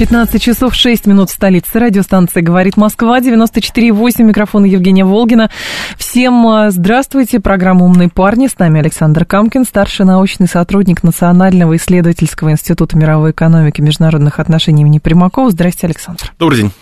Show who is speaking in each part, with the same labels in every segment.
Speaker 1: 15 часов 6 минут в столице. Радиостанция «Говорит Москва», 94,8. Микрофон Евгения Волгина. Всем а, здравствуйте. Программа «Умные парни». С нами Александр Камкин, старший научный сотрудник Национального исследовательского института мировой экономики и международных отношений имени Примакова. Здравствуйте, Александр.
Speaker 2: Добрый день.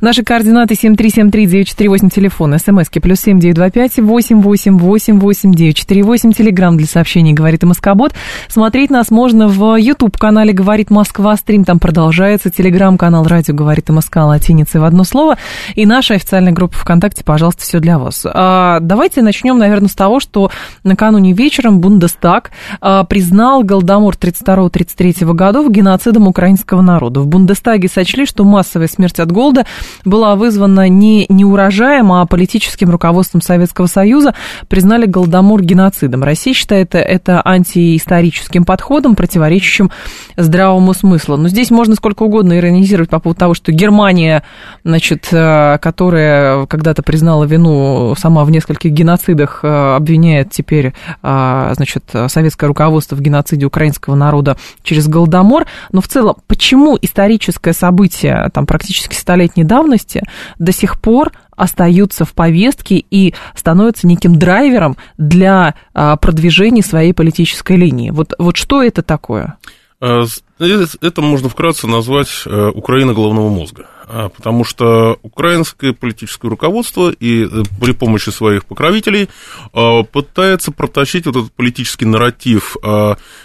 Speaker 1: Наши координаты 7373948, телефон, смски плюс 7925 888 948, телеграмм для сообщений «Говорит Москобот». Смотреть нас можно в YouTube-канале «Говорит Москва». Стрим там продолжается телеграм-канал «Радио говорит МСК» латиницей в одно слово, и наша официальная группа ВКонтакте, пожалуйста, все для вас. А, давайте начнем, наверное, с того, что накануне вечером Бундестаг а, признал Голодомор 32-33 годов геноцидом украинского народа. В Бундестаге сочли, что массовая смерть от голода была вызвана не неурожаем, а политическим руководством Советского Союза, признали Голодомор геноцидом. Россия считает это антиисторическим подходом, противоречащим здравому смыслу. Но здесь можно сколько угодно трудно иронизировать по поводу того, что Германия, значит, э, которая когда-то признала вину сама в нескольких геноцидах, э, обвиняет теперь, э, значит, советское руководство в геноциде украинского народа через Голодомор. Но в целом, почему историческое событие, там, практически столетней давности до сих пор остаются в повестке и становятся неким драйвером для продвижения своей политической линии. Вот, вот что это такое?
Speaker 2: Это можно вкратце назвать э, Украина головного мозга, а, потому что украинское политическое руководство и э, при помощи своих покровителей э, пытается протащить вот этот политический нарратив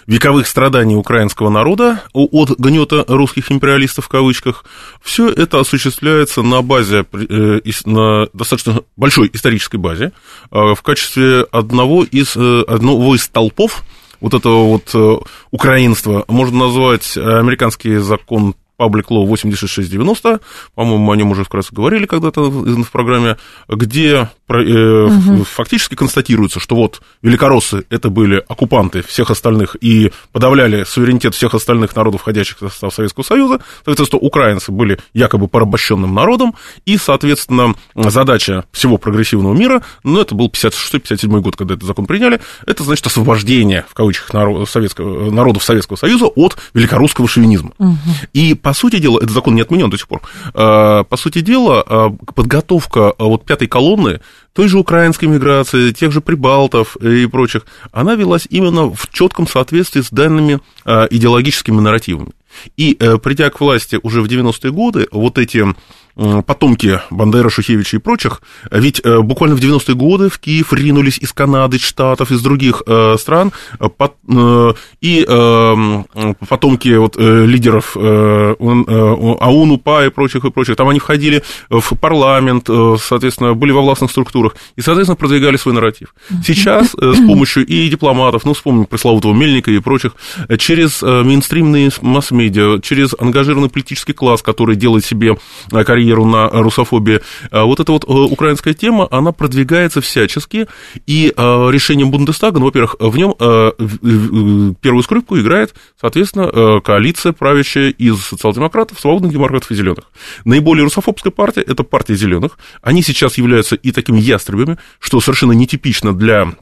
Speaker 2: вековых страданий украинского народа от гнета русских империалистов в кавычках. Все это осуществляется на базе, на достаточно большой исторической базе, в качестве одного из, одного из столпов вот этого вот э, украинства можно назвать э, американский закон Public Law 8690, по-моему, о нем уже вкратце говорили когда-то в программе, где угу. фактически констатируется, что вот великороссы это были оккупанты всех остальных и подавляли суверенитет всех остальных народов, входящих в состав Советского Союза, соответственно, украинцы были якобы порабощенным народом, и, соответственно, задача всего прогрессивного мира, ну, это был 56-57 год, когда этот закон приняли, это, значит, освобождение, в кавычках, народ, советского, народов Советского Союза от великорусского шовинизма. Угу. И, по сути дела, этот закон не отменен до сих пор, а, по сути дела, подготовка вот пятой колонны той же украинской миграции, тех же прибалтов и прочих, она велась именно в четком соответствии с данными а, идеологическими нарративами. И э, придя к власти уже в 90-е годы, вот эти потомки Бандера, Шухевича и прочих, ведь э, буквально в 90-е годы в Киев ринулись из Канады, Штатов, из других э, стран, и потомки вот лидеров АУН, УПА и прочих, и прочих, там они входили в парламент, соответственно, были во властных структурах, и, соответственно, продвигали свой нарратив. Сейчас с помощью и дипломатов, ну, вспомним пресловутого Мельника и прочих, через мейнстримные масс-медиа, медиа, через ангажированный политический класс, который делает себе э, карьеру на русофобии. А вот эта вот э, украинская тема, она продвигается всячески, и э, решением Бундестага, ну, во-первых, в нем первую скрипку играет, соответственно, коалиция, правящая из социал-демократов, свободных демократов и зеленых. Наиболее русофобская партия – это партия зеленых. Они сейчас являются и такими ястребами, что совершенно нетипично для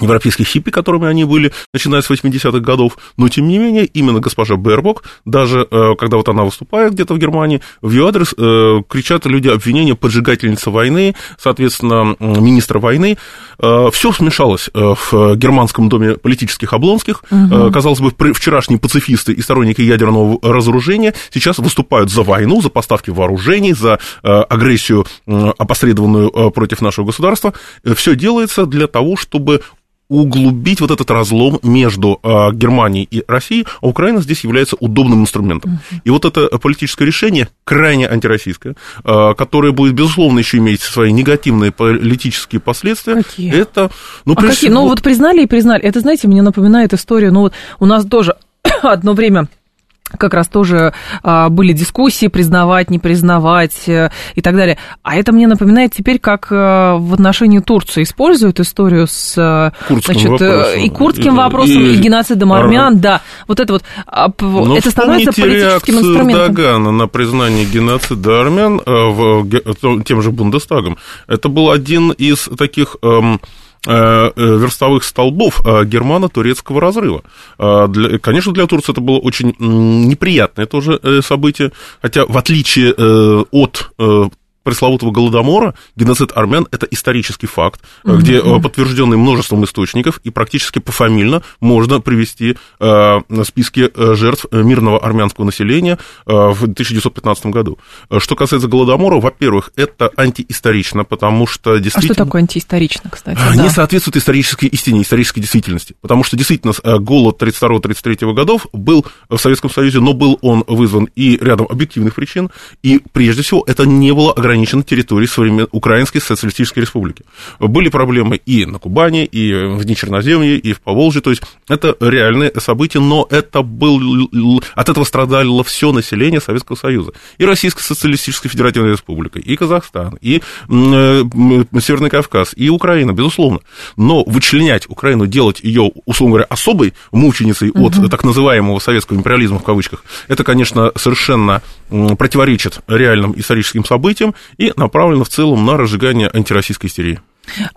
Speaker 2: европейских хиппи, которыми они были, начиная с 80-х годов, но, тем не менее, именно госпожа Бербок, даже э, когда вот она выступает где-то в Германии, в ее адрес э, кричат люди обвинения поджигательницы войны, соответственно, министра войны. Э, все смешалось в германском доме политических Облонских. Угу. Казалось бы, вчерашние пацифисты и сторонники ядерного разоружения сейчас выступают за войну, за поставки вооружений, за агрессию, опосредованную против нашего государства. Все делается для того, чтобы углубить вот этот разлом между э, Германией и Россией, а Украина здесь является удобным инструментом. Uh-huh. И вот это политическое решение крайне антироссийское, э, которое будет, безусловно, еще иметь свои негативные политические последствия.
Speaker 1: Какие? Это, ну, а какие? Всего... Ну, вот признали и признали. Это, знаете, мне напоминает историю, ну, вот у нас тоже одно время как раз тоже а, были дискуссии, признавать, не признавать э, и так далее. А это мне напоминает теперь, как а, в отношении Турции используют историю с
Speaker 2: э, значит, вопросом.
Speaker 1: и курдским и, вопросом, и, и геноцидом армян, да. Вот это вот, а,
Speaker 2: Но это становится политическим инструментом. Эрдогана на признание геноцида армян в, тем же Бундестагом. Это был один из таких... Эм, Э, э, верстовых столбов э, германо-турецкого разрыва. Для, конечно, для Турции это было очень неприятное тоже событие, хотя в отличие от пресловутого Голодомора, геноцид армян – это исторический факт, mm-hmm. где э, подтвержденный множеством источников, и практически пофамильно можно привести э, списки э, жертв мирного армянского населения э, в 1915 году. Что касается Голодомора, во-первых, это антиисторично, потому что действительно...
Speaker 1: А что такое антиисторично, кстати?
Speaker 2: Не да. соответствует исторической истине, исторической действительности, потому что действительно голод 32-33 годов был в Советском Союзе, но был он вызван и рядом объективных причин, и прежде всего это не было ограничено ограничена территорией современной Украинской Социалистической Республики. Были проблемы и на Кубани, и в Нечерноземье, и в Поволжье, то есть это реальные события, но это был, от этого страдало все население Советского Союза. И Российская Социалистическая Федеративная Республика, и Казахстан, и э, Северный Кавказ, и Украина, безусловно. Но вычленять Украину, делать ее, условно говоря, особой мученицей угу. от так называемого советского империализма в кавычках, это, конечно, совершенно противоречит реальным историческим событиям и направлено в целом на разжигание антироссийской истерии.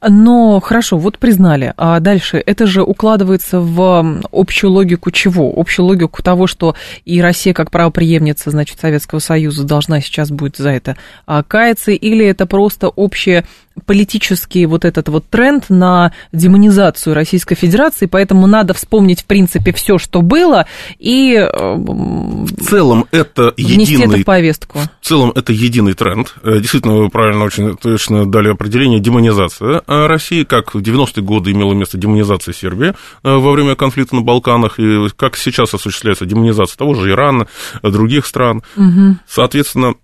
Speaker 1: Но хорошо, вот признали. А дальше это же укладывается в общую логику чего? Общую логику того, что и Россия как правоприемница, значит, Советского Союза должна сейчас будет за это а, каяться, или это просто общее политический вот этот вот тренд на демонизацию Российской Федерации, поэтому надо вспомнить, в принципе, все, что было, и э,
Speaker 2: в целом это единый,
Speaker 1: это в повестку.
Speaker 2: В целом это единый тренд. Э, действительно, вы правильно очень точно дали определение демонизация России, как в 90-е годы имела место демонизация Сербии э, во время конфликта на Балканах, и как сейчас осуществляется демонизация того же Ирана, других стран. Угу. Соответственно,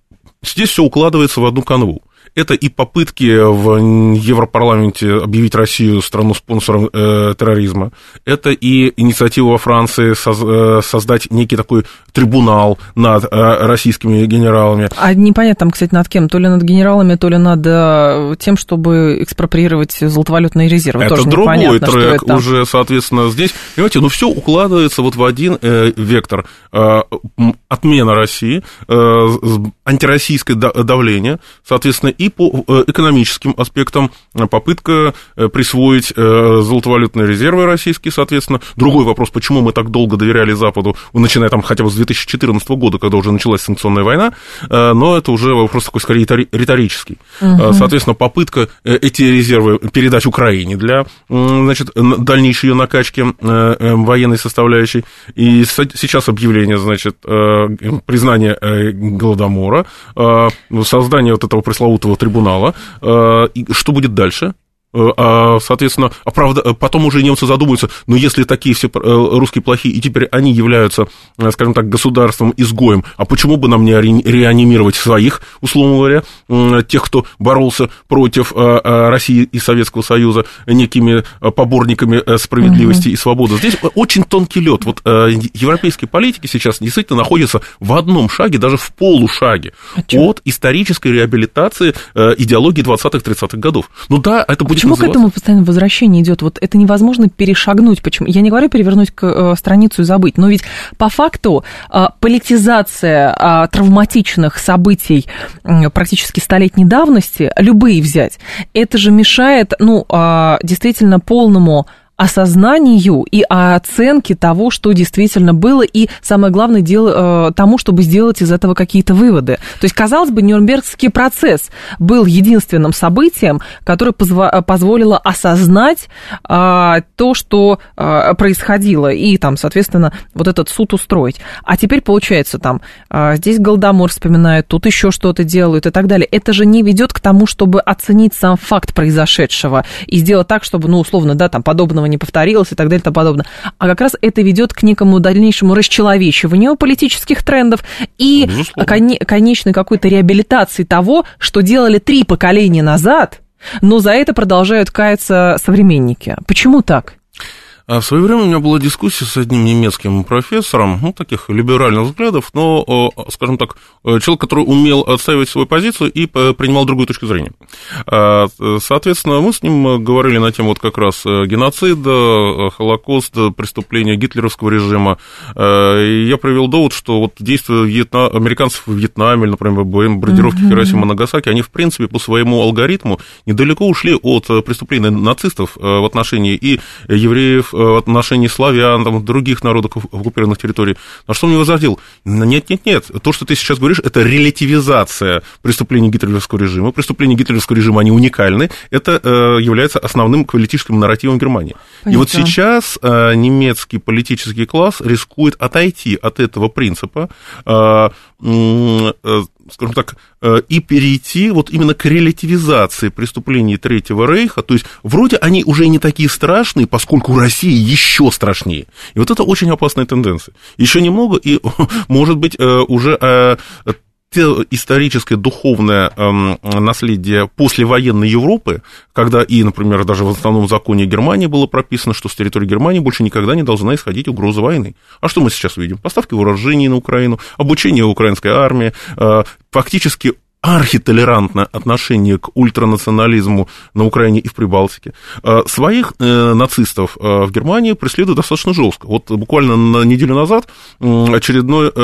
Speaker 2: здесь все укладывается в одну канву. Это и попытки в Европарламенте объявить Россию страну-спонсором э, терроризма. Это и инициатива во Франции соз, э, создать некий такой трибунал над э, российскими генералами.
Speaker 1: А непонятно там, кстати, над кем? То ли над генералами, то ли над э, тем, чтобы экспроприировать золотовалютные резервы.
Speaker 2: Это
Speaker 1: Тоже
Speaker 2: другой трек это. уже, соответственно, здесь. Понимаете, ну все укладывается вот в один э, вектор. Э, отмена России, э, антироссийское давление, соответственно, и по э, экономическим аспектам э, попытка э, присвоить золотовалютные резервы российские, соответственно. Другой вопрос, почему мы так долго доверяли Западу, начиная там хотя бы с 2014 года, когда уже началась санкционная война, но это уже вопрос такой скорее риторический. Угу. Соответственно, попытка эти резервы передать Украине для значит, дальнейшей ее накачки военной составляющей. И сейчас объявление, значит, признание Голодомора, создание вот этого пресловутого этого трибунала. Э, что будет дальше? Э, а, соответственно. А потом уже немцы задумаются, но если такие все э, русские плохие, и теперь они являются, э, скажем так, государством-изгоем, а почему бы нам не реанимировать своих, условно говоря, тех, кто боролся против России и Советского Союза некими поборниками справедливости угу. и свободы? Здесь очень тонкий лед. Вот европейские политики сейчас действительно находятся в одном шаге, даже в полушаге а от исторической реабилитации идеологии 20-30-х годов. Ну да, это будет
Speaker 1: Почему к этому постоянно возвращение идет? Вот это невозможно перешагнуть. Почему? Я не говорю перевернуть к, э, страницу и забыть, но ведь по факту э, политизация э, травматичных событий э, практически столетней давности, любые взять, это же мешает, ну, э, действительно полному осознанию и оценке того, что действительно было, и самое главное, дел, э, тому, чтобы сделать из этого какие-то выводы. То есть, казалось бы, Нюрнбергский процесс был единственным событием, которое позво- позволило осознать а, то, что а, происходило, и там, соответственно, вот этот суд устроить. А теперь получается там, а, здесь Голдомор вспоминает, тут еще что-то делают и так далее. Это же не ведет к тому, чтобы оценить сам факт произошедшего и сделать так, чтобы, ну, условно, да, там, подобного подобного не повторилось и так далее и тому подобное. А как раз это ведет к некому дальнейшему расчеловечиванию политических трендов и кон- конечной какой-то реабилитации того, что делали три поколения назад, но за это продолжают каяться современники. Почему так?
Speaker 2: А в свое время у меня была дискуссия с одним немецким профессором, ну, таких либеральных взглядов, но, скажем так, человек, который умел отстаивать свою позицию и принимал другую точку зрения. А, соответственно, мы с ним говорили на тему вот как раз геноцида, Холокоста, преступления гитлеровского режима. И я привел довод, что вот действия вьетна... американцев в Вьетнаме, например, бомбардировки mm-hmm. Хиросима Нагасаки, они, в принципе, по своему алгоритму недалеко ушли от преступлений нацистов в отношении и евреев, Э, в отношении славян, там, других народов оккупированных территорий. На что он мне возразил? Нет, нет, нет. То, что ты сейчас говоришь, это релятивизация преступлений гитлеровского режима. Преступления гитлеровского режима, они уникальны. Это э, является основным политическим нарративом Германии. Понятно. И вот сейчас э, немецкий политический класс рискует отойти от этого принципа, э, э, скажем так, э, и перейти вот именно к релятивизации преступлений Третьего Рейха. То есть вроде они уже не такие страшные, поскольку Россия еще страшнее. И вот это очень опасная тенденция. Еще немного, и, может быть, э, уже э, историческое духовное эм, наследие послевоенной Европы, когда и, например, даже в основном законе Германии было прописано, что с территории Германии больше никогда не должна исходить угроза войны. А что мы сейчас видим? Поставки вооружений на Украину, обучение украинской армии, э, фактически архитолерантное отношение к ультранационализму на Украине и в Прибалтике. А, своих э, нацистов э, в Германии преследуют достаточно жестко. Вот буквально на неделю назад очередной э,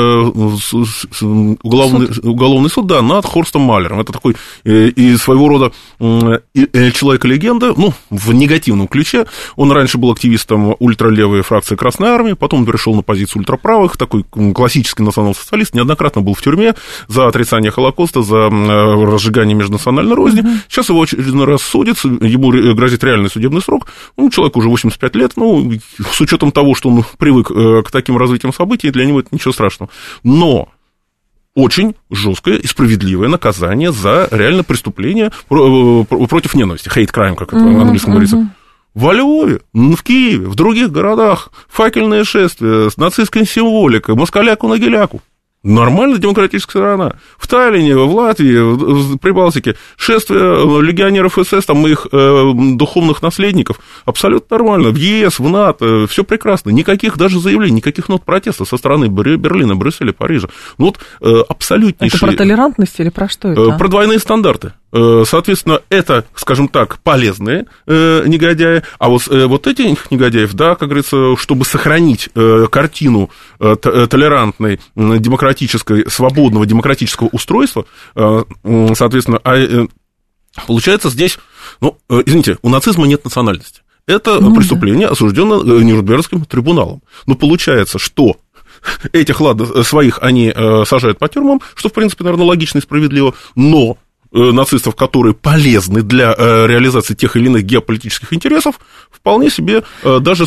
Speaker 2: уголовный суд, уголовный суд да, над Хорстом Малером. Это такой и своего рода человек-легенда, ну, в негативном ключе. Он раньше был активистом ультралевой фракции Красной Армии, потом перешел на позицию ультраправых, такой классический национал-социалист, неоднократно был в тюрьме за отрицание Холокоста, за Э, разжигание межнациональной розни. Mm-hmm. Сейчас его очередной раз судится, ему грозит реальный судебный срок. Ну, человек уже 85 лет, ну, с учетом того, что он привык э, к таким развитиям событий, для него это ничего страшного. Но очень жесткое и справедливое наказание за реально преступление э, против ненависти, hate crime, как это mm-hmm, на английском говорится. Mm-hmm. Во Львове, в Киеве, в других городах факельное шествие с нацистской символикой, москаляку-нагеляку. Нормальная демократическая страна. В Таллине, в Латвии, в Прибалтике шествие легионеров СС, там их э, духовных наследников, абсолютно нормально. В ЕС, в НАТО, все прекрасно. Никаких даже заявлений, никаких нот протеста со стороны Берлина, Брюсселя, Парижа. Ну вот э, абсолютнейшие...
Speaker 1: Это про толерантность или про что это?
Speaker 2: Э, про двойные стандарты. Э, соответственно, это, скажем так, полезные э, негодяи, а вот, э, вот этих негодяев, да, как говорится, чтобы сохранить э, картину э, э толерантной, демократической, свободного демократического устройства, соответственно, а, получается здесь, ну, извините, у нацизма нет национальности. Это ну, преступление, да. осужденное Нюрнбергским трибуналом. Но получается, что этих, ладно, своих они сажают по тюрьмам, что, в принципе, наверное, логично и справедливо, но нацистов, которые полезны для э, реализации тех или иных геополитических интересов, вполне себе э, даже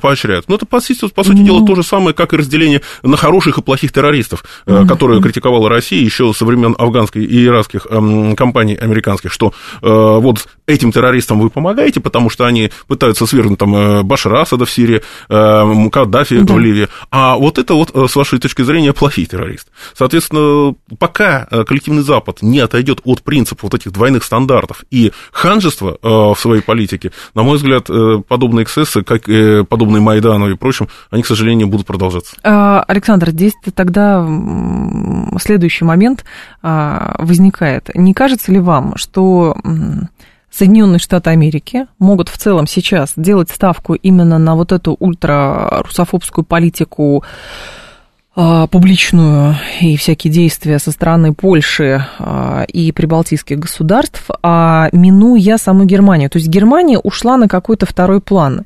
Speaker 2: поощряют. Но это, по, по сути ну... дела, то же самое, как и разделение на хороших и плохих террористов, mm-hmm. которое критиковала Россия еще со времен афганской и иракских эм, компаний американских, что вот этим террористам вы помогаете, потому что они пытаются свергнуть там Башара Асада в Сирии, Каддафи да. в Ливии, а вот это вот, с вашей точки зрения, плохие террористы. Соответственно, пока коллективный Запад не отойдет отойдет от принципа вот этих двойных стандартов и ханжества э, в своей политике, на мой взгляд, э, подобные эксцессы, как э, подобные Майдану и прочим, они, к сожалению, будут продолжаться.
Speaker 1: А, Александр, здесь тогда следующий момент а, возникает. Не кажется ли вам, что Соединенные Штаты Америки могут в целом сейчас делать ставку именно на вот эту ультрарусофобскую политику публичную и всякие действия со стороны Польши а, и прибалтийских государств, а минуя саму Германию. То есть Германия ушла на какой-то второй план.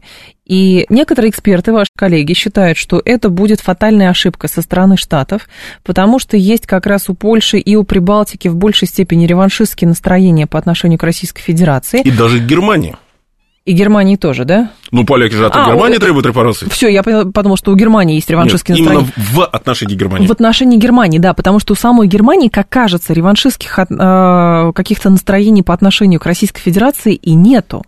Speaker 1: И некоторые эксперты, ваши коллеги, считают, что это будет фатальная ошибка со стороны Штатов, потому что есть как раз у Польши и у Прибалтики в большей степени реваншистские настроения по отношению к Российской Федерации.
Speaker 2: И даже к Германии.
Speaker 1: И Германии тоже, да?
Speaker 2: Ну, поляки же от а, Германии требуют репарации.
Speaker 1: Все, я подумал, что у Германии есть реваншистские
Speaker 2: Нет, настроения. именно в отношении Германии.
Speaker 1: В отношении Германии, да, потому что у самой Германии, как кажется, реваншистских э, каких-то настроений по отношению к Российской Федерации и нету.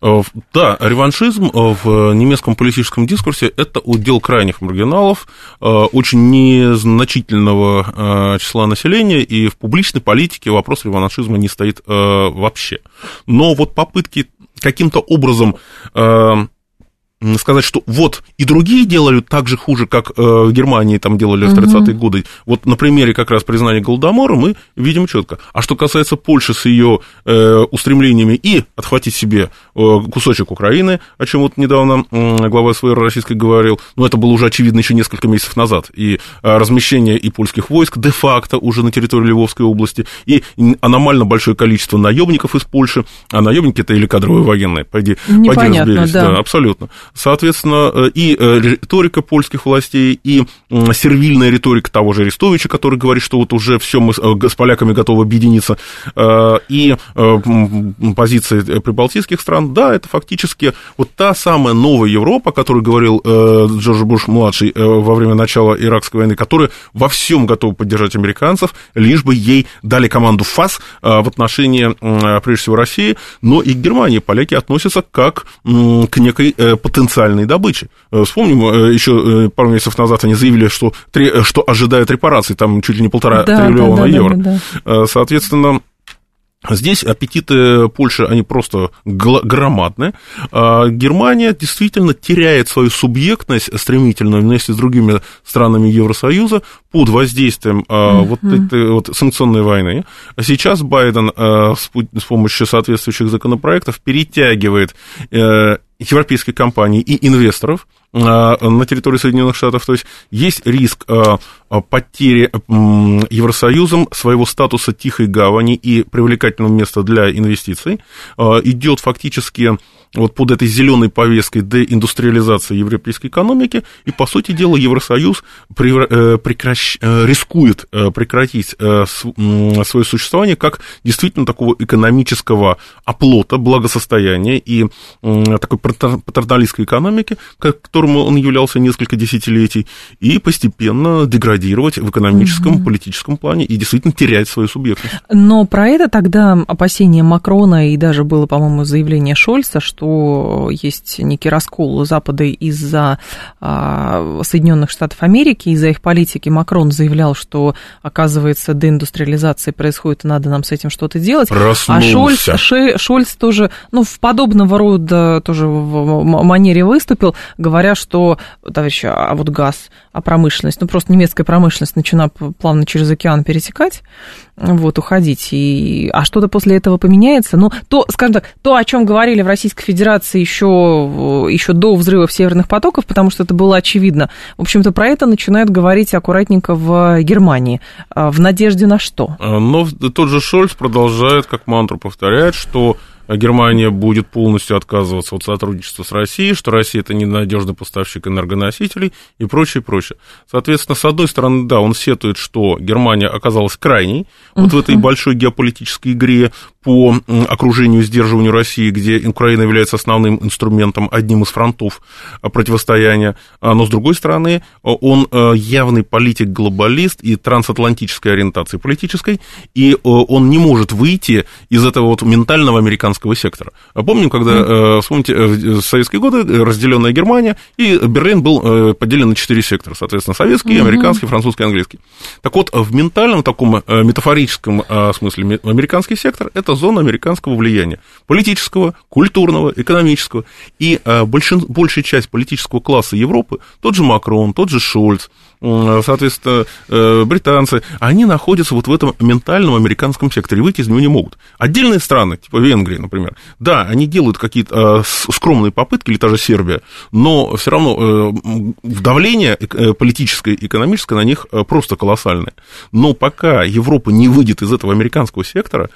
Speaker 2: Э, да, реваншизм э, в немецком политическом дискурсе – это удел крайних маргиналов, э, очень незначительного числа населения, и в публичной политике вопрос реваншизма не стоит вообще. Но вот попытки каким-то образом э, сказать, что вот и другие делали так же хуже, как э, в Германии там делали в 30-е годы. Вот на примере как раз признания Голодомора мы видим четко. А что касается Польши с ее э, устремлениями и отхватить себе э, кусочек Украины, о чем вот недавно глава СВР российской говорил, но это было уже очевидно еще несколько месяцев назад, и размещение и польских войск де-факто уже на территории Львовской области, и аномально большое количество наемников из Польши, а наемники это или кадровые военные, пойди, пойди разберись, да. да, абсолютно. Соответственно, э, и э, риторика польских властей, и сервильная риторика того же Арестовича, который говорит, что вот уже все мы с поляками готовы объединиться, и позиции прибалтийских стран, да, это фактически вот та самая новая Европа, о которой говорил Джордж Буш-младший во время начала Иракской войны, которая во всем готова поддержать американцев, лишь бы ей дали команду ФАС в отношении, прежде всего, России, но и к Германии поляки относятся как к некой потенциальной добыче. Э, вспомним, э, еще э, пару месяцев назад они заявили, что, что ожидают репараций, там чуть ли не полтора да, триллиона да, да, евро. Да, да, да. Соответственно, Здесь аппетиты Польши, они просто громадны. А Германия действительно теряет свою субъектность стремительно вместе с другими странами Евросоюза под воздействием mm-hmm. вот этой вот санкционной войны. Сейчас Байден а, с помощью соответствующих законопроектов перетягивает европейских компаний и инвесторов на территории Соединенных Штатов. То есть есть риск потери Евросоюзом своего статуса тихой гавани и привлекательного места для инвестиций. Идет фактически вот под этой зеленой повесткой деиндустриализации европейской экономики, и, по сути дела, Евросоюз э, прекращ... Э, рискует э, прекратить свое существование как действительно такого экономического оплота, благосостояния и такой патерналистской экономики, которому он являлся несколько десятилетий, и постепенно деградировать в экономическом, угу. политическом плане и действительно терять свою субъектность.
Speaker 1: Но про это тогда опасения Макрона и даже было, по-моему, заявление Шольца, что что есть некий раскол Запада из-за а, Соединенных Штатов Америки, из-за их политики. Макрон заявлял, что, оказывается, деиндустриализация происходит, и надо нам с этим что-то делать.
Speaker 2: Проснулся.
Speaker 1: А Шольц, Ши, Шольц тоже, ну, в подобного рода тоже в манере выступил, говоря, что, товарищи, а вот газ, а промышленность, ну, просто немецкая промышленность начинает плавно через океан пересекать, вот, уходить. И, а что-то после этого поменяется? Ну, то, скажем так, то, о чем говорили в Российской Федерации еще, еще до взрывов северных потоков, потому что это было очевидно. В общем-то, про это начинают говорить аккуратненько в Германии. А, в надежде на что?
Speaker 2: А, но тот же Шольц продолжает, как мантру повторять, что Германия будет полностью отказываться от сотрудничества с Россией, что Россия это ненадежный поставщик энергоносителей и прочее, прочее. Соответственно, с одной стороны, да, он сетует, что Германия оказалась крайней uh-huh. вот в этой большой геополитической игре по окружению и сдерживанию России, где Украина является основным инструментом, одним из фронтов противостояния. А, но, с другой стороны, он э, явный политик-глобалист и трансатлантической ориентации политической, и э, он не может выйти из этого вот ментального американского сектора. А помним, когда, вспомните, э, в советские годы разделенная Германия, и Берлин был э, поделен на четыре сектора, соответственно, советский, американский, французский, английский. Так вот, в ментальном таком метафорическом смысле американский сектор – это зона американского влияния, политического, культурного, экономического. И большин, большая часть политического класса Европы, тот же Макрон, тот же Шольц, соответственно, британцы, они находятся вот в этом ментальном американском секторе, выйти из него не могут. Отдельные страны, типа Венгрия, например, да, они делают какие-то э, скромные попытки, или та же Сербия, но все равно э, давление э, политическое и экономическое на них просто колоссальное. Но пока Европа не выйдет из этого американского сектора,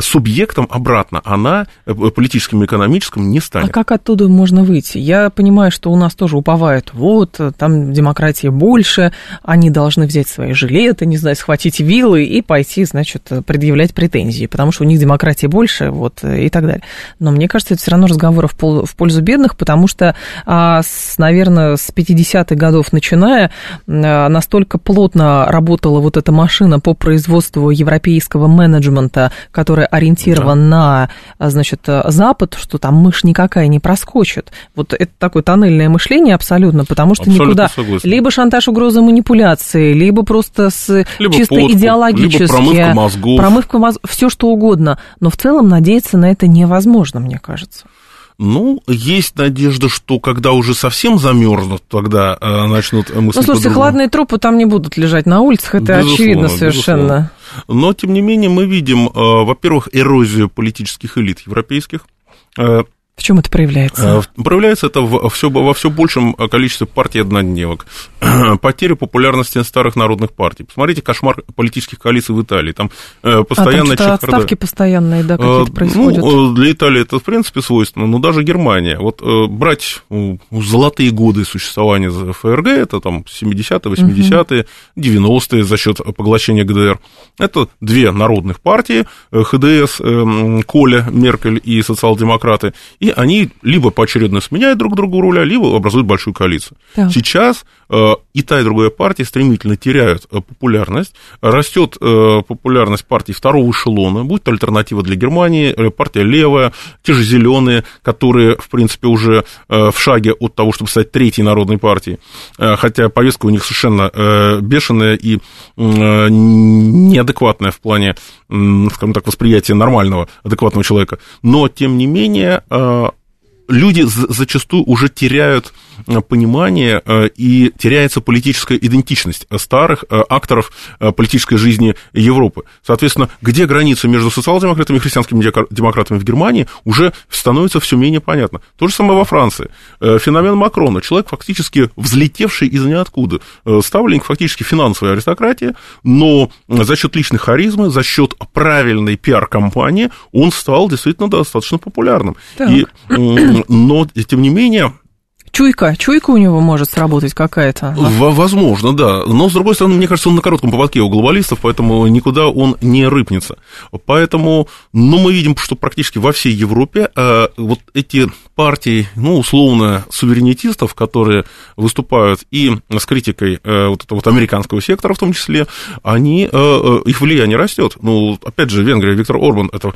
Speaker 2: субъектом обратно она политическим и экономическим не станет.
Speaker 1: А как оттуда можно выйти? Я понимаю, что у нас тоже уповают, вот, там демократия больше, они должны взять свои жилеты, не знаю, схватить вилы и пойти, значит, предъявлять претензии, потому что у них демократии больше, вот, и так далее. Но мне кажется, это все равно разговоры в, пол, в пользу бедных, потому что, а, с, наверное, с 50-х годов начиная, а, настолько плотно работала вот эта машина по производству европейского менеджмента, которая ориентирован да. на, значит, Запад, что там мышь никакая не проскочит. Вот это такое тоннельное мышление абсолютно, потому что абсолютно никуда... Согласен. Либо шантаж, угроза, манипуляции, либо просто с либо чисто подкуп, идеологически... Либо
Speaker 2: промывка мозгов.
Speaker 1: Промывка мозгов, все что угодно. Но в целом надеяться на это невозможно, мне кажется.
Speaker 2: Ну, есть надежда, что когда уже совсем замерзнут, тогда э, начнут мысли
Speaker 1: Ну, слушайте, хладные трупы там не будут лежать на улицах, это безусловно, очевидно совершенно. Безусловно.
Speaker 2: Но, тем не менее, мы видим, э, во-первых, эрозию политических элит европейских,
Speaker 1: э, в чем это проявляется?
Speaker 2: Э, проявляется это в, все, во все большем количестве партий однодневок. Потеря популярности старых народных партий. Посмотрите кошмар политических коалиций в Италии. Там постоянно...
Speaker 1: А, там отставки постоянные, да, какие-то происходят.
Speaker 2: Ну, для Италии это, в принципе, свойственно, но даже Германия. Вот брать золотые годы существования ФРГ, это там 70-е, 80-е, 90-е за счет поглощения ГДР, это две народных партии, ХДС, Коля, Меркель и социал-демократы, и и они либо поочередно сменяют друг другу руля, либо образуют большую коалицию. Да. Сейчас э, и та, и другая партия стремительно теряют э, популярность, растет э, популярность партий второго эшелона, будет альтернатива для Германии, партия левая, те же зеленые, которые, в принципе, уже в шаге от того, чтобы стать третьей народной партией, хотя повестка у них совершенно бешеная и неадекватная в плане, скажем так, восприятия нормального, адекватного человека. Но, тем не менее, люди зачастую уже теряют понимание э, и теряется политическая идентичность старых э, акторов политической жизни Европы. Соответственно, где граница между социал-демократами и христианскими демократами в Германии уже становится все менее понятно. То же самое во Франции. Феномен Макрона. Человек, фактически взлетевший из ниоткуда. Ставленник фактически финансовой аристократии, но за счет личной харизмы, за счет правильной пиар-компании он стал действительно достаточно популярным. Так. И но, тем не менее,
Speaker 1: Чуйка, чуйка у него может сработать какая-то.
Speaker 2: Возможно, да. Но, с другой стороны, мне кажется, он на коротком поводке у глобалистов, поэтому никуда он не рыпнется. Поэтому, ну, мы видим, что практически во всей Европе э, вот эти партии, ну, условно, суверенитистов, которые выступают и с критикой э, вот этого вот американского сектора в том числе, они, э, э, их влияние растет. Ну, опять же, Венгрия, Виктор Орбан, это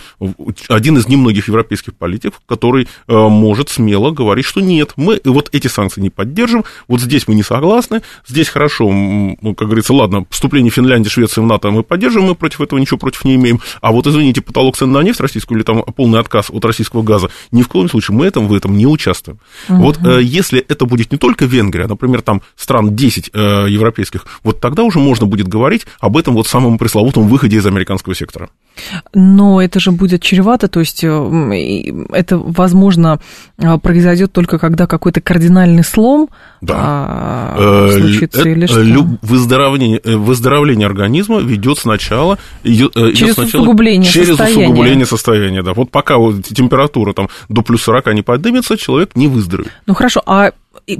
Speaker 2: один из немногих европейских политиков, который может смело говорить, что нет, мы вот эти санкции не поддержим, вот здесь мы не согласны, здесь хорошо, ну, как говорится, ладно, вступление Финляндии, Швеции в НАТО мы поддержим, мы против этого ничего против не имеем, а вот, извините, потолок цен на нефть российскую или там полный отказ от российского газа, ни в коем случае мы этом, в этом не участвуем. Угу. Вот э, если это будет не только Венгрия, а, например, там стран 10 э, европейских, вот тогда уже можно будет говорить об этом вот самом пресловутом выходе из американского сектора.
Speaker 1: Но это же будет чревато, то есть э, это, возможно, э, произойдет только когда какой-то кардинальный слом да. а, э, случится или что?
Speaker 2: Выздоровление, выздоровление организма ведет сначала, идет,
Speaker 1: через
Speaker 2: сначала
Speaker 1: усугубление
Speaker 2: через
Speaker 1: состояния.
Speaker 2: усугубление состояния. Да. Вот пока вот температура там, до плюс 40 не поднимется, человек не выздоровеет.
Speaker 1: Ну хорошо, а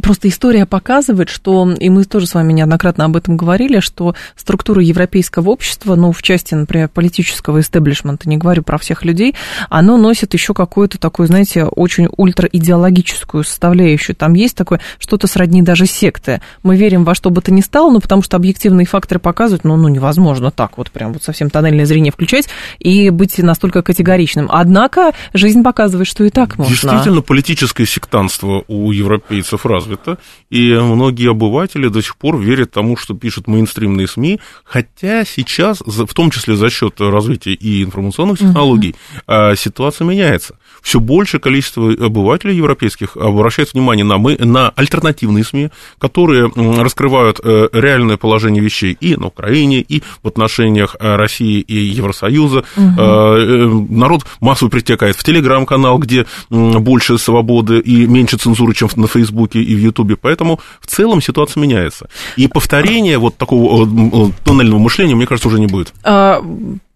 Speaker 1: просто история показывает, что, и мы тоже с вами неоднократно об этом говорили, что структура европейского общества, ну, в части, например, политического истеблишмента, не говорю про всех людей, оно носит еще какую-то такую, знаете, очень ультраидеологическую составляющую. Там есть такое что-то сродни даже секты. Мы верим во что бы то ни стало, ну, потому что объективные факторы показывают, ну, ну, невозможно так вот прям вот совсем тоннельное зрение включать и быть настолько категоричным. Однако жизнь показывает, что и так можно.
Speaker 2: Действительно, политическое сектанство у европейцев развито, и многие обыватели до сих пор верят тому, что пишут мейнстримные СМИ, хотя сейчас, в том числе за счет развития и информационных технологий, uh-huh. ситуация меняется. Все большее количество обывателей европейских обращает внимание на, мы, на альтернативные СМИ, которые раскрывают э, реальное положение вещей и на Украине, и в отношениях э, России и Евросоюза. Угу. Народ массово притекает в Телеграм-канал, где больше свободы и меньше цензуры, чем на Фейсбуке и в Ютубе. Поэтому в целом ситуация меняется. И повторения вот такого тоннельного мышления, мне кажется, уже не будет. А,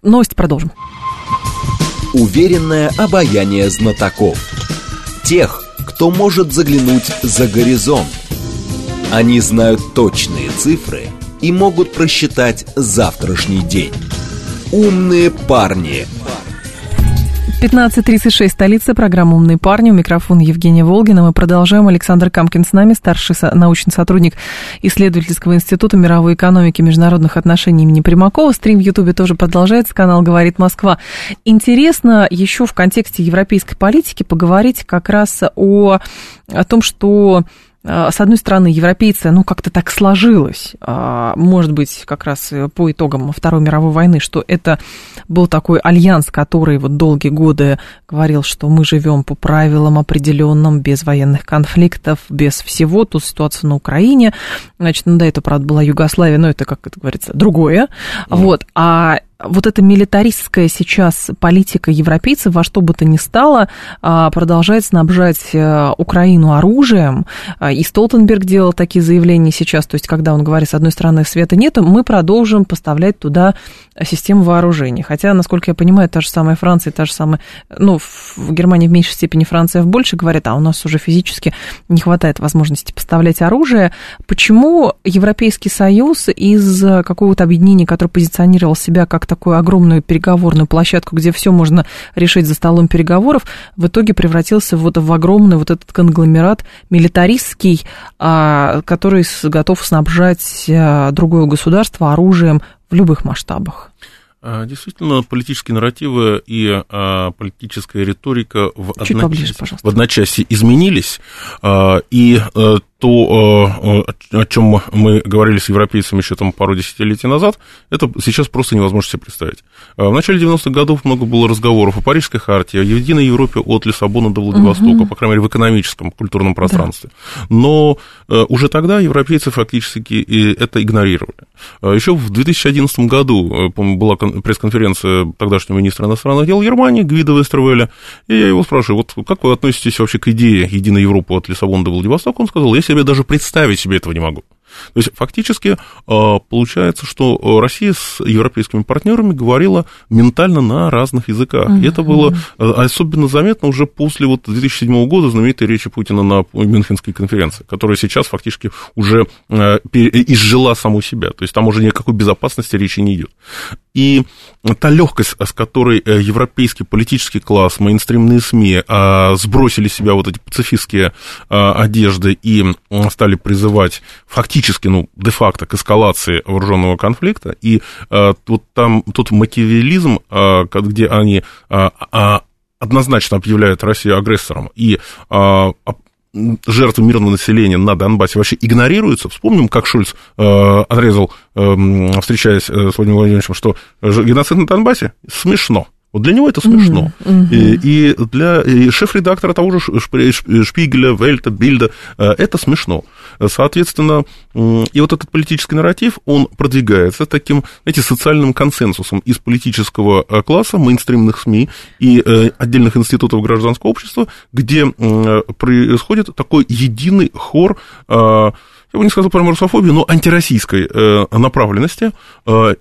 Speaker 1: новости продолжим.
Speaker 3: Уверенное обаяние знатоков. Тех, кто может заглянуть за горизонт. Они знают точные цифры и могут просчитать завтрашний день. Умные парни.
Speaker 1: 15.36, столица, программа «Умные парни». У микрофона Евгения Волгина. Мы продолжаем. Александр Камкин с нами, старший научный сотрудник исследовательского института мировой экономики и международных отношений имени Примакова. Стрим в Ютубе тоже продолжается. Канал «Говорит Москва». Интересно еще в контексте европейской политики поговорить как раз о, о том, что с одной стороны, европейцы, ну, как-то так сложилось, может быть, как раз по итогам Второй мировой войны, что это был такой альянс, который вот долгие годы говорил, что мы живем по правилам определенным, без военных конфликтов, без всего, тут ситуация на Украине, значит, ну, да, это, правда, была Югославия, но это, как это говорится, другое, mm. вот, а вот эта милитаристская сейчас политика европейцев во что бы то ни стало а, продолжает снабжать э, Украину оружием. А, и Столтенберг делал такие заявления сейчас, то есть когда он говорит, с одной стороны, света нет, мы продолжим поставлять туда систему вооружений. Хотя, насколько я понимаю, та же самая Франция, та же самая, ну, в Германии в меньшей степени, Франция в большей говорят, а у нас уже физически не хватает возможности поставлять оружие. Почему Европейский Союз из какого-то объединения, которое позиционировал себя как такую огромную переговорную площадку, где все можно решить за столом переговоров, в итоге превратился вот в огромный вот этот конгломерат милитаристский, а, который готов снабжать а, другое государство оружием в любых масштабах.
Speaker 2: А, действительно, политические нарративы и а, политическая риторика в,
Speaker 1: Чуть поближе, пожалуйста.
Speaker 2: в одночасье изменились, а, и а, то, э, о чем мы говорили с европейцами еще там пару десятилетий назад, это сейчас просто невозможно себе представить. Э, в начале 90-х годов много было разговоров о Парижской хартии, о единой Европе от Лиссабона до Владивостока, угу. по крайней мере, в экономическом, культурном пространстве. Да. Но э, уже тогда европейцы фактически это игнорировали. Еще в 2011 году была пресс-конференция тогдашнего министра иностранных дел Германии Гвида Вестервеля, и я его спрашиваю, вот как вы относитесь вообще к идее единой Европы от Лиссабона до Владивостока? Он сказал, я себе даже представить себе этого не могу. То есть фактически а, получается, что Россия с европейскими партнерами говорила ментально на разных языках. Uh-huh. И это было а, особенно заметно уже после вот 2007 года знаменитой речи Путина на Мюнхенской конференции, которая сейчас фактически уже а, изжила саму себя. То есть там уже никакой безопасности речи не идет. И та легкость, с которой э, европейский политический класс, мейнстримные СМИ сбросили себя вот эти пацифистские одежды и стали призывать фактически, ну, де-факто к эскалации вооруженного конфликта, и вот там тот макиавелизм, где они однозначно объявляют Россию агрессором и жертвы мирного населения на Донбассе вообще игнорируются. Вспомним, как Шульц э, отрезал, э, встречаясь э, с Владимиром Владимировичем, что геноцид на Донбассе смешно. Вот для него это смешно. Mm-hmm. И, и для и шеф-редактора того же Шпигеля, Вельта, Бильда это смешно. Соответственно, и вот этот политический нарратив, он продвигается таким, знаете, социальным консенсусом из политического класса, мейнстримных СМИ и отдельных институтов гражданского общества, где происходит такой единый хор я бы не сказал про русофобию, но антироссийской направленности.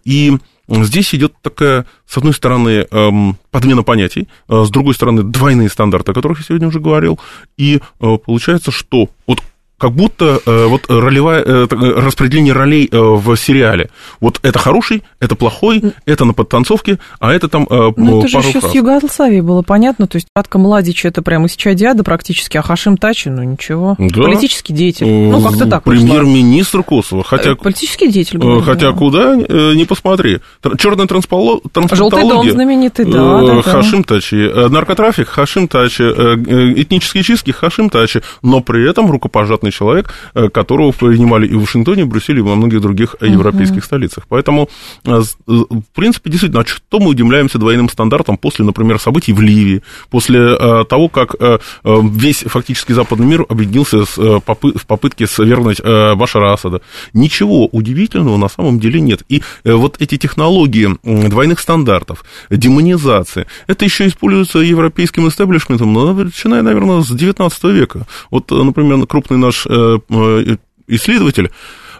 Speaker 2: И Здесь идет такая, с одной стороны, эм, подмена понятий, э, с другой стороны, двойные стандарты, о которых я сегодня уже говорил, и э, получается, что вот как будто э, вот ролевая, э, распределение ролей э, в сериале. Вот это хороший, это плохой, это на подтанцовке, а это там э,
Speaker 1: Ну, это же еще фраз. с Югославией было понятно, то есть Радко Младич это прямо из Чадиада практически, а Хашим Тачи, ну ничего. Да. Политический деятель, ну как-то так
Speaker 2: Премьер-министр Косово, хотя... Э,
Speaker 1: политический деятель.
Speaker 2: Говорю, хотя да. куда э, не посмотри. Черная трансполо...
Speaker 1: Желтый дом знаменитый, да, да,
Speaker 2: Хашим да. Тачи, наркотрафик Хашим Тачи, этнические чистки Хашим Тачи, но при этом рукопожатный человек, э, которого принимали и в Вашингтоне, и в Брюсселе, и во многих других uh-huh. европейских столицах. Поэтому, э, в принципе, действительно, а что мы удивляемся двойным стандартам после, например, событий в Ливии, после того, как весь фактически западный мир объединился в попытке свергнуть Башара Асада. Ничего удивительного на самом деле нет. И вот эти технологии двойных стандартов, демонизации, это еще используется европейским истеблишментом, начиная, наверное, с 19 века. Вот, например, крупный наш э, э, исследователь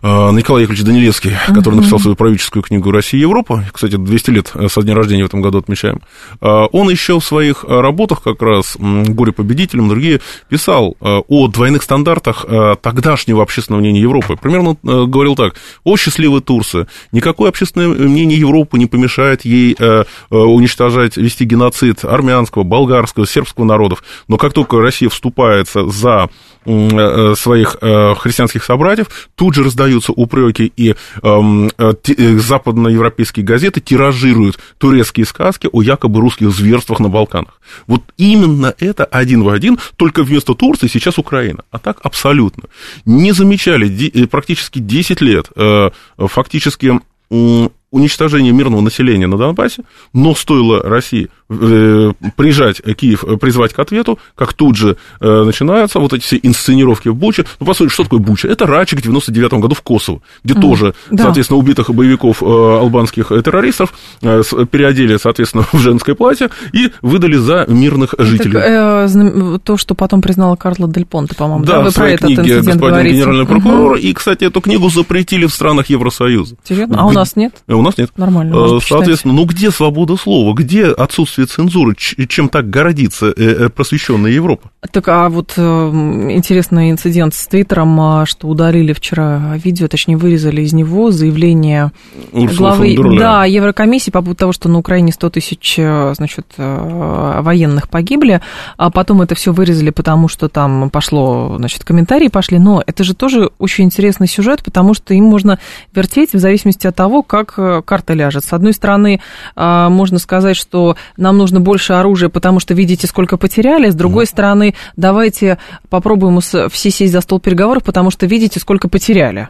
Speaker 2: Э, Николай Яковлевич Данилевский, который написал свою правительскую книгу «Россия и Европа», кстати, 200 лет со дня рождения в этом году отмечаем, он еще в своих работах как раз «Горе победителям», другие, писал о двойных стандартах тогдашнего общественного мнения Европы. Примерно говорил так, о счастливые Турсы, никакое общественное мнение Европы не помешает ей уничтожать, вести геноцид армянского, болгарского, сербского народов, но как только Россия вступается за своих христианских собратьев, тут же раздаются упреки, и эм, э, э, западноевропейские газеты тиражируют турецкие сказки о якобы русских зверствах на Балканах. Вот именно это один в один, только вместо Турции сейчас Украина. А так абсолютно. Не замечали практически 10 лет фактически уничтожение мирного населения на Донбассе, но стоило России э, приезжать Киев, э, призвать к ответу, как тут же э, начинаются вот эти все инсценировки в Буче. Ну, по сути, что такое Буча? Это Рачик в 99 году в Коsovo, где mm, тоже, да. соответственно, убитых боевиков э, албанских террористов э, переодели, соответственно, в женское платье и выдали за мирных жителей. Так,
Speaker 1: э, то, что потом признала Карла Дель Понте, по-моему,
Speaker 2: да, да? Вы в своей про книге этот господин говорите. генеральный прокурор, угу. и, кстати, эту книгу запретили в странах Евросоюза.
Speaker 1: Серьезно? А у нас нет?
Speaker 2: У нас нет.
Speaker 1: Нормально.
Speaker 2: Соответственно, ну где свобода слова? Где отсутствие цензуры? Чем так гордится э, э, просвещенная Европа?
Speaker 1: Так, а вот интересный инцидент с Твиттером, а, что удалили вчера видео, точнее, вырезали из него заявление Урсула главы да, Еврокомиссии по поводу того, что на Украине 100 тысяч, значит, военных погибли, а потом это все вырезали, потому что там пошло, значит, комментарии пошли, но это же тоже очень интересный сюжет, потому что им можно вертеть в зависимости от того, как карта ляжет. С одной стороны, а, можно сказать, что нам нужно больше оружия, потому что видите, сколько потеряли. С другой mm. стороны, давайте попробуем все сесть за стол переговоров, потому что видите, сколько потеряли.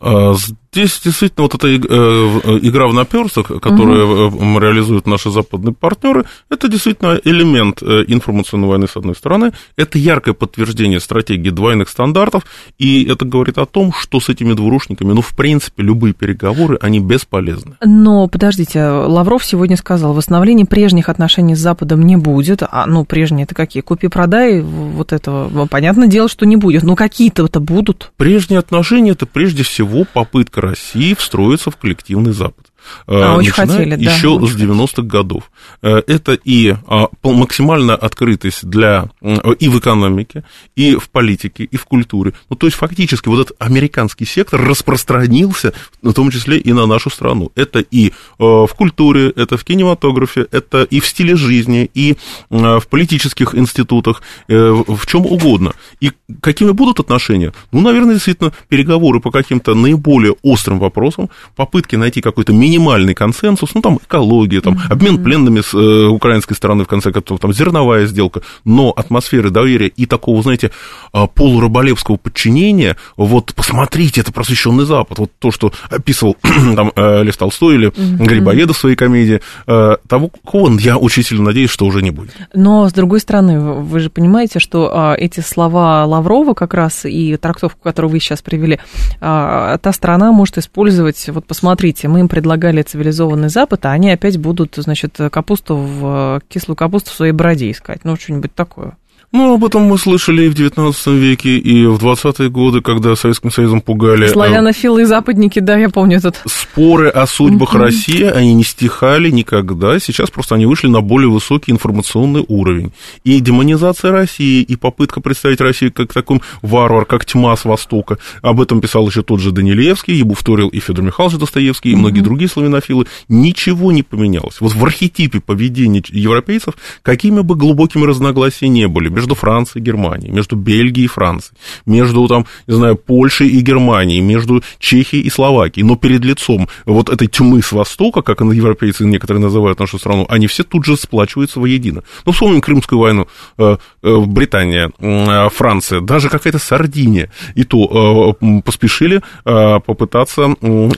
Speaker 2: А, Здесь действительно вот эта э, э, игра в наперсток, которую угу. реализуют наши западные партнеры, это действительно элемент информационной войны с одной стороны, это яркое подтверждение стратегии двойных стандартов, и это говорит о том, что с этими двурушниками, ну, в принципе, любые переговоры, они бесполезны.
Speaker 1: Но, подождите, Лавров сегодня сказал, восстановления прежних отношений с Западом не будет, а, ну, прежние это какие? Купи-продай, вот этого, понятное дело, что не будет, но какие-то-то будут.
Speaker 2: Прежние отношения, это прежде всего попытка России встроиться в коллективный Запад.
Speaker 1: А, очень хотели,
Speaker 2: да. Еще с 90-х годов. Э, это и а, максимальная открытость для, и в экономике, и в политике, и в культуре. Ну, то есть, фактически, вот этот американский сектор распространился, в том числе и на нашу страну. Это и в культуре, это в кинематографе, это и в стиле жизни, и в политических институтах, э, в чем угодно. И какими будут отношения? Ну, наверное, действительно, переговоры по каким-то наиболее острым вопросам, попытки найти какой-то мини минимальный консенсус, ну, там, экология, там, mm-hmm. обмен пленными с э, украинской стороны, в конце концов, там, зерновая сделка, но атмосферы доверия и такого, знаете, э, полураболевского подчинения, вот, посмотрите, это просвещенный Запад, вот то, что описывал там э, Лев Толстой или mm-hmm. Грибоедов в своей комедии, э, того, кого я очень сильно надеюсь, что уже не будет.
Speaker 1: Но, с другой стороны, вы же понимаете, что э, эти слова Лаврова как раз и трактовку, которую вы сейчас привели, э, та страна может использовать, вот посмотрите, мы им предлагаем предлагали цивилизованный Запад, а они опять будут, значит, капусту в кислую капусту в своей бороде искать. Ну, что-нибудь такое.
Speaker 2: Ну, об этом мы слышали и в 19 веке, и в 20-е годы, когда Советским Союзом пугали...
Speaker 1: Славянофилы и западники, да, я помню этот...
Speaker 2: Споры о судьбах России, они не стихали никогда, сейчас просто они вышли на более высокий информационный уровень. И демонизация России, и попытка представить Россию как такой варвар, как тьма с Востока, об этом писал еще тот же Данилевский, ему вторил и Федор Михайлович Достоевский, и многие другие славянофилы, ничего не поменялось. Вот в архетипе поведения европейцев, какими бы глубокими разногласия не были, между Францией и Германией, между Бельгией и Францией, между, там, не знаю, Польшей и Германией, между Чехией и Словакией. Но перед лицом вот этой тьмы с Востока, как европейцы некоторые называют нашу страну, они все тут же сплачиваются воедино. Ну, вспомним Крымскую войну, э, э, Британия, э, Франция, даже какая-то Сардиния, и то поспешили попытаться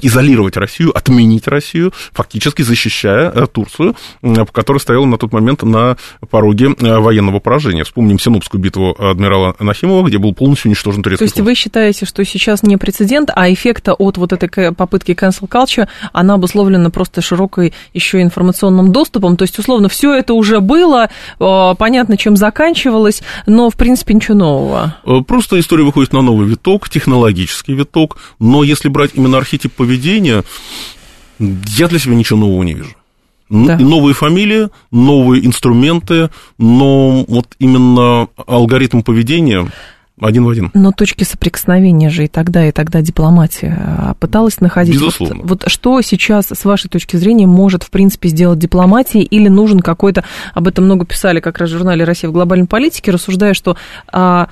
Speaker 2: изолировать Россию, отменить Россию, фактически защищая Турцию, которая стояла на тот момент на пороге военного поражения. Вспомним помним Синопскую битву адмирала Нахимова, где был полностью уничтожен турецкий
Speaker 1: То есть флот. вы считаете, что сейчас не прецедент, а эффекта от вот этой попытки cancel culture, она обусловлена просто широкой еще информационным доступом, то есть, условно, все это уже было, э, понятно, чем заканчивалось, но, в принципе, ничего нового.
Speaker 2: Э, просто история выходит на новый виток, технологический виток, но если брать именно архетип поведения, я для себя ничего нового не вижу. Да. Новые фамилии, новые инструменты, но вот именно алгоритм поведения один в один.
Speaker 1: Но точки соприкосновения же и тогда, и тогда дипломатия а, пыталась находить.
Speaker 2: Безусловно.
Speaker 1: Вот, вот что сейчас, с вашей точки зрения, может, в принципе, сделать дипломатия, или нужен какой-то, об этом много писали как раз в журнале «Россия в глобальной политике», рассуждая, что а,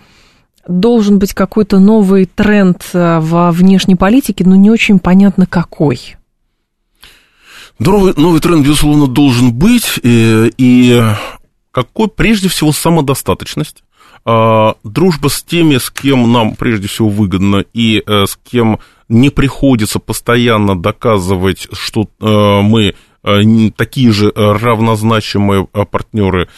Speaker 1: должен быть какой-то новый тренд во внешней политике, но не очень понятно какой.
Speaker 2: Новый, новый тренд, безусловно, должен быть, и, и какой, прежде всего, самодостаточность. А, дружба с теми, с кем нам прежде всего выгодно и а, с кем не приходится постоянно доказывать, что а, мы такие же равнозначимые партнеры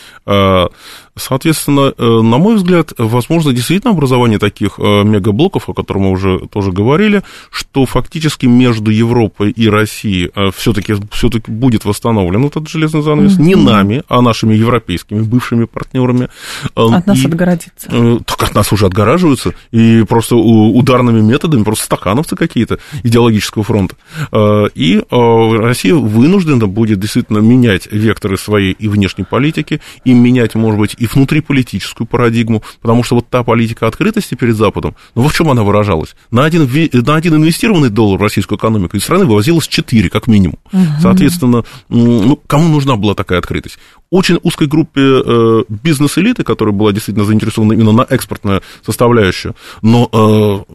Speaker 2: Соответственно, э, на мой взгляд, возможно действительно образование таких э, мегаблоков, о котором мы уже тоже говорили, что фактически между Европой и Россией все-таки э, все будет восстановлен этот железный занавес. Mm-hmm. Не нами, а нашими европейскими бывшими партнерами.
Speaker 1: От нас и, отгородиться.
Speaker 2: Так от нас уже отгораживаются, и просто ударными методами, просто стакановцы какие-то идеологического фронта. И Россия вынуждена будет действительно менять векторы своей и внешней политики, и менять, может быть, и и внутриполитическую парадигму, потому что вот та политика открытости перед Западом, ну, в чем она выражалась? На один, на один инвестированный доллар в российскую экономику из страны вывозилось 4, как минимум. Угу. Соответственно, ну, кому нужна была такая открытость? Очень узкой группе э, бизнес-элиты, которая была действительно заинтересована именно на экспортную составляющую, но э,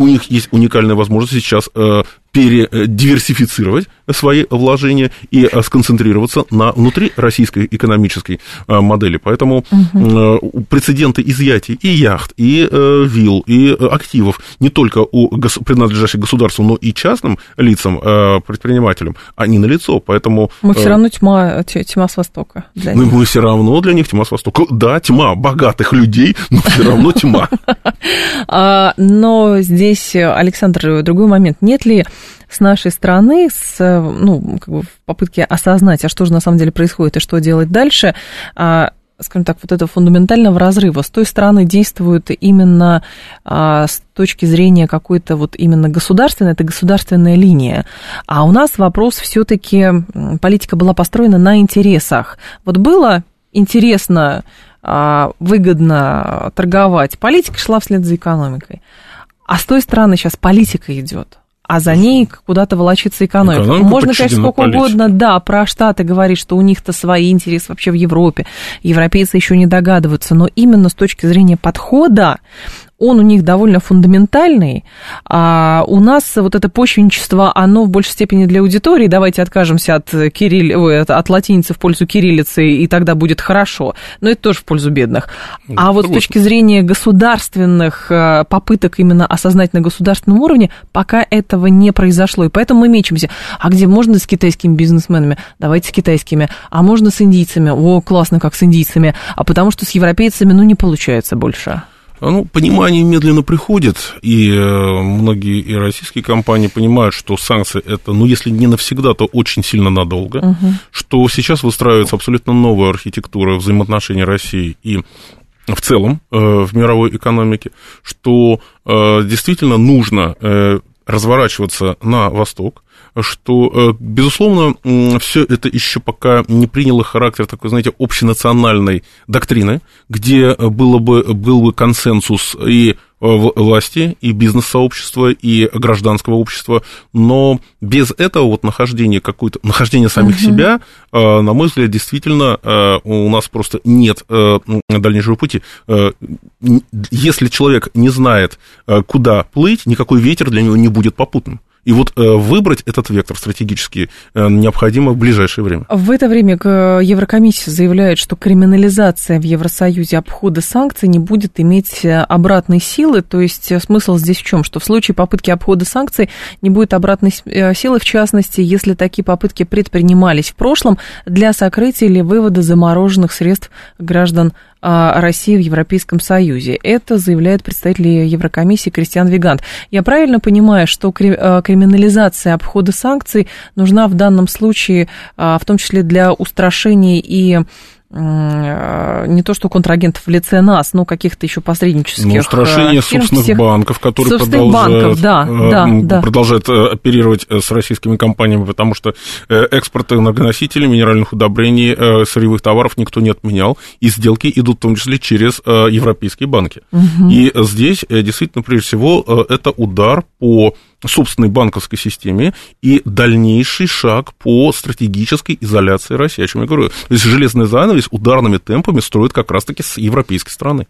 Speaker 2: у них есть уникальная возможность сейчас э, передиверсифицировать свои вложения и э, сконцентрироваться на внутри российской экономической э, модели. Поэтому угу. прецеденты изъятий и яхт, и вилл, и активов не только у принадлежащих государству, но и частным лицам, предпринимателям, они налицо. Поэтому...
Speaker 1: Мы все равно тьма, тьма с Востока.
Speaker 2: Для мы, них. мы все равно для них тьма с Востока. Да, тьма богатых людей, но все равно тьма.
Speaker 1: А, но здесь, Александр, другой момент. Нет ли с нашей стороны, с, ну, как бы в попытке осознать, а что же на самом деле происходит и что делать дальше, а, скажем так, вот этого фундаментального разрыва. С той стороны действуют именно а, с точки зрения какой-то вот именно государственной, это государственная линия. А у нас вопрос все-таки, политика была построена на интересах. Вот было интересно, а, выгодно торговать, политика шла вслед за экономикой. А с той стороны сейчас политика идет а за ней куда-то волочится экономика. экономика Можно, конечно, сколько политике. угодно, да, про Штаты говорить, что у них-то свои интересы вообще в Европе. Европейцы еще не догадываются, но именно с точки зрения подхода он у них довольно фундаментальный, а у нас вот это почвенничество, оно в большей степени для аудитории, давайте откажемся от, кирилл... Ой, от, от латиницы в пользу кириллицы, и тогда будет хорошо, но это тоже в пользу бедных. А вот с точки зрения государственных э, попыток именно осознать на государственном уровне, пока этого не произошло, и поэтому мы мечемся. А где можно с китайскими бизнесменами? Давайте с китайскими. А можно с индийцами? О, классно, как с индийцами. А потому что с европейцами, ну, не получается больше.
Speaker 2: Ну, понимание медленно приходит, и э, многие и российские компании понимают, что санкции это, ну, если не навсегда, то очень сильно надолго, угу. что сейчас выстраивается абсолютно новая архитектура взаимоотношений России и в целом э, в мировой экономике, что э, действительно нужно разворачиваться на восток, что, э, безусловно, все это еще пока не приняло характер такой, знаете, общенациональной доктрины, где было бы, был бы консенсус и э, власти, и бизнес-сообщества, и гражданского общества, но без этого вот нахождения какой-то, нахождения самих uh-huh. себя, э, на мой взгляд, действительно у нас просто нет дальнейшего пути. Если человек не знает, куда плыть, никакой ветер для него не будет попутным. И вот э, выбрать этот вектор стратегически э, необходимо в ближайшее время.
Speaker 1: В это время Еврокомиссия заявляет, что криминализация в Евросоюзе обхода санкций не будет иметь э, обратной силы. То есть смысл здесь в чем? Что в случае попытки обхода санкций не будет обратной силы, в частности, если такие попытки предпринимались в прошлом для сокрытия или вывода замороженных средств граждан России в Европейском Союзе. Это заявляет представитель Еврокомиссии Кристиан Вигант. Я правильно понимаю, что а, криминализация обхода санкций нужна в данном случае, а, в том числе для устрашения и не то что контрагентов в лице нас, но каких-то еще посреднических ну,
Speaker 2: устрашение э, фирм, собственных всех... банков, которые собственных продолжают, банков, да, э, да, да. продолжают оперировать с российскими компаниями, потому что экспорт энергоносителей, минеральных удобрений, сырьевых товаров никто не отменял, и сделки идут в том числе через европейские банки. Угу. И здесь действительно, прежде всего, это удар по собственной банковской системе и дальнейший шаг по стратегической изоляции России, о чем я говорю. То есть железный занавес ударными темпами строит как раз-таки с европейской страны.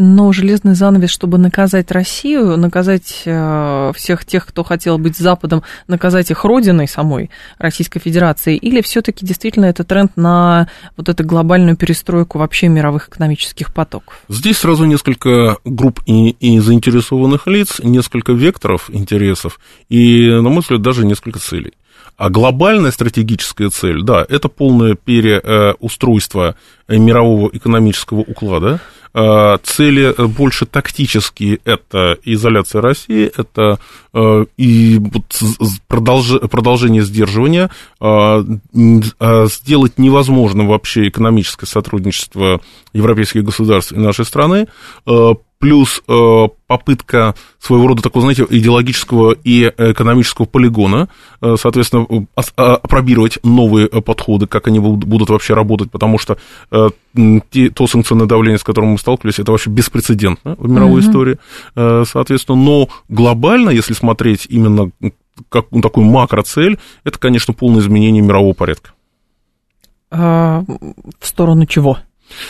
Speaker 1: Но железный занавес, чтобы наказать Россию, наказать э, всех тех, кто хотел быть Западом, наказать их родиной самой Российской Федерации, или все-таки действительно это тренд на вот эту глобальную перестройку вообще мировых экономических потоков?
Speaker 2: Здесь сразу несколько групп и, и заинтересованных лиц, несколько векторов интересов и, на мой взгляд, даже несколько целей. А глобальная стратегическая цель, да, это полное переустройство мирового экономического уклада. А, цели больше тактические, это изоляция России, это э, и продолжение сдерживания, а, а, сделать невозможным вообще экономическое сотрудничество европейских государств и нашей страны, плюс э, попытка своего рода такого, знаете, идеологического и экономического полигона, э, соответственно, а, опробировать новые подходы, как они будут вообще работать, потому что э, то санкционное давление, с которым мы сталкивались, это вообще беспрецедентно в мировой uh-huh. истории, соответственно, но глобально, если смотреть именно как ну, такую макроцель, это, конечно, полное изменение мирового порядка.
Speaker 1: А, в сторону чего?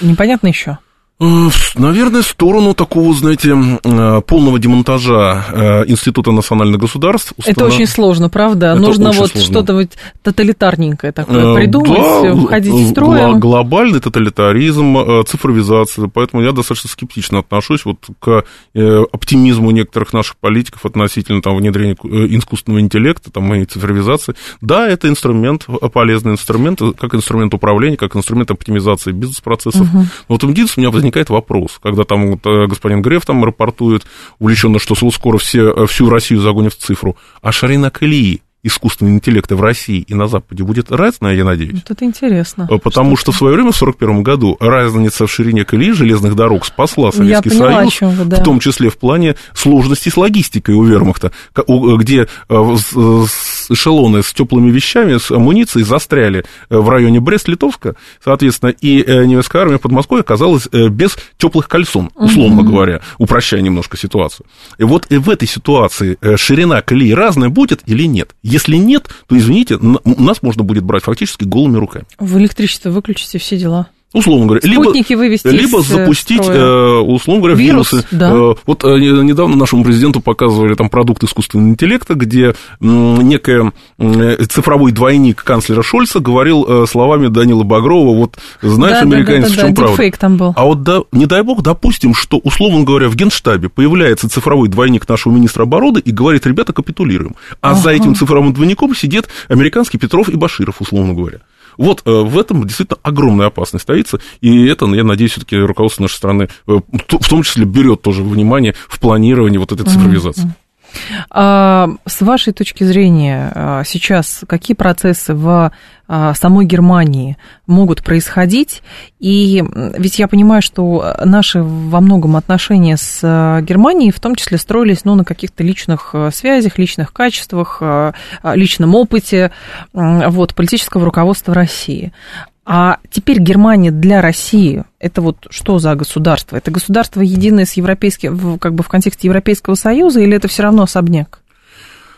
Speaker 1: Непонятно еще.
Speaker 2: Э, наверное, в сторону такого, знаете, э, полного демонтажа э, Института национальных государств.
Speaker 1: Установ... Это очень сложно, правда? Это Нужно вот что-то вот тоталитарненькое такое придумать, да, входить в строй.
Speaker 2: Глобальный тоталитаризм, цифровизация, поэтому я достаточно скептично отношусь вот к оптимизму некоторых наших политиков относительно там, внедрения искусственного интеллекта там, и цифровизации. Да, это инструмент, полезный инструмент, как инструмент управления, как инструмент оптимизации бизнес-процессов. Угу. Но вот единственное, у меня возникает вопрос, когда там вот, э, господин Греф там рапортует увлеченно, что скоро все, э, всю Россию загонят в цифру, а ширина колеи искусственного интеллекта в России и на Западе будет разная, я надеюсь. Вот
Speaker 1: это интересно.
Speaker 2: Э, потому что, что в свое время, в 1941 году, разница в ширине колеи железных дорог спасла Советский поняла, Союз, вы, да. в том числе в плане сложности с логистикой у вермахта, где эшелоны с теплыми вещами, с амуницией застряли в районе Брест-Литовска, соответственно, и немецкая армия под Москвой оказалась без теплых кольцон, условно угу. говоря, упрощая немножко ситуацию. И вот в этой ситуации э, ширина колеи разная будет или нет? Если нет, то, извините, нас можно будет брать фактически голыми руками.
Speaker 1: В электричество выключите все дела.
Speaker 2: Условно говоря,
Speaker 1: Спутники либо, вывести
Speaker 2: либо запустить, э, условно говоря, Вирус, вирусы. Да. Э, вот э, недавно нашему президенту показывали там продукт искусственного интеллекта, где некая цифровой двойник канцлера Шольца говорил словами Данила Багрова, вот знаешь, да, американец, да, да, в чем да, правда.
Speaker 1: там был.
Speaker 2: А вот да, не дай бог, допустим, что, условно говоря, в Генштабе появляется цифровой двойник нашего министра обороны и говорит, ребята, капитулируем. А ага. за этим цифровым двойником сидит американский Петров и Баширов, условно говоря. Вот э, в этом действительно огромная опасность стоится, и это, я надеюсь, все-таки руководство нашей страны э, в том числе берет тоже внимание в планировании вот этой цифровизации. Mm-hmm.
Speaker 1: А, с вашей точки зрения, а, сейчас какие процессы в самой Германии могут происходить? И ведь я понимаю, что наши во многом отношения с Германией в том числе строились ну, на каких-то личных связях, личных качествах, личном опыте вот, политического руководства России. А теперь Германия для России это вот что за государство? Это государство единое с европейским, как бы в контексте Европейского Союза, или это все равно особняк?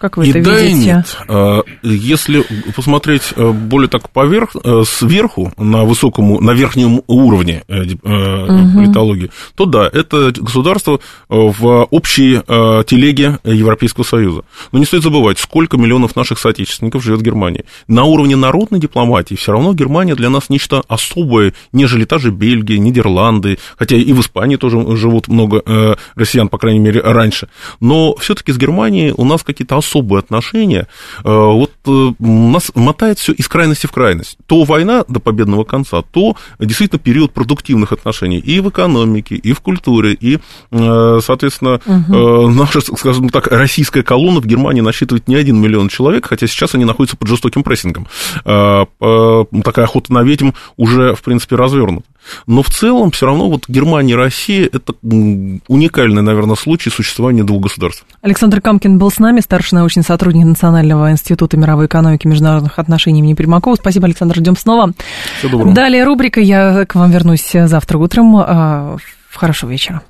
Speaker 1: Как вы и это
Speaker 2: да,
Speaker 1: видите?
Speaker 2: И нет. А, если посмотреть э, более так поверх, э, сверху, на высоком, на верхнем уровне угу. политологии, то да, это государство в общей телеге Европейского Союза. Но не стоит забывать, сколько миллионов наших соотечественников живет в Германии. На уровне народной дипломатии все равно Германия для нас нечто особое, нежели та же Бельгия, Нидерланды, хотя и в Испании тоже живут много россиян, по крайней мере, раньше. Но все-таки с Германией у нас какие-то особые особые отношения, э, вот э, нас мотает все из крайности в крайность. То война до победного конца, то действительно период продуктивных отношений и в экономике, и в культуре, и, э, соответственно, угу. наша, скажем так, российская колонна в Германии насчитывает не один миллион человек, хотя сейчас они находятся под жестоким прессингом. Такая охота на ведьм уже, в принципе, развернута. Но в целом все равно вот Германия и Россия – это уникальный, наверное, случай существования двух государств.
Speaker 1: Александр Камкин был с нами, старший научный сотрудник Национального института мировой экономики и международных отношений имени Примакова. Спасибо, Александр, ждем снова.
Speaker 2: Всего доброго.
Speaker 1: Далее рубрика «Я к вам вернусь завтра утром». А, хорошего вечера.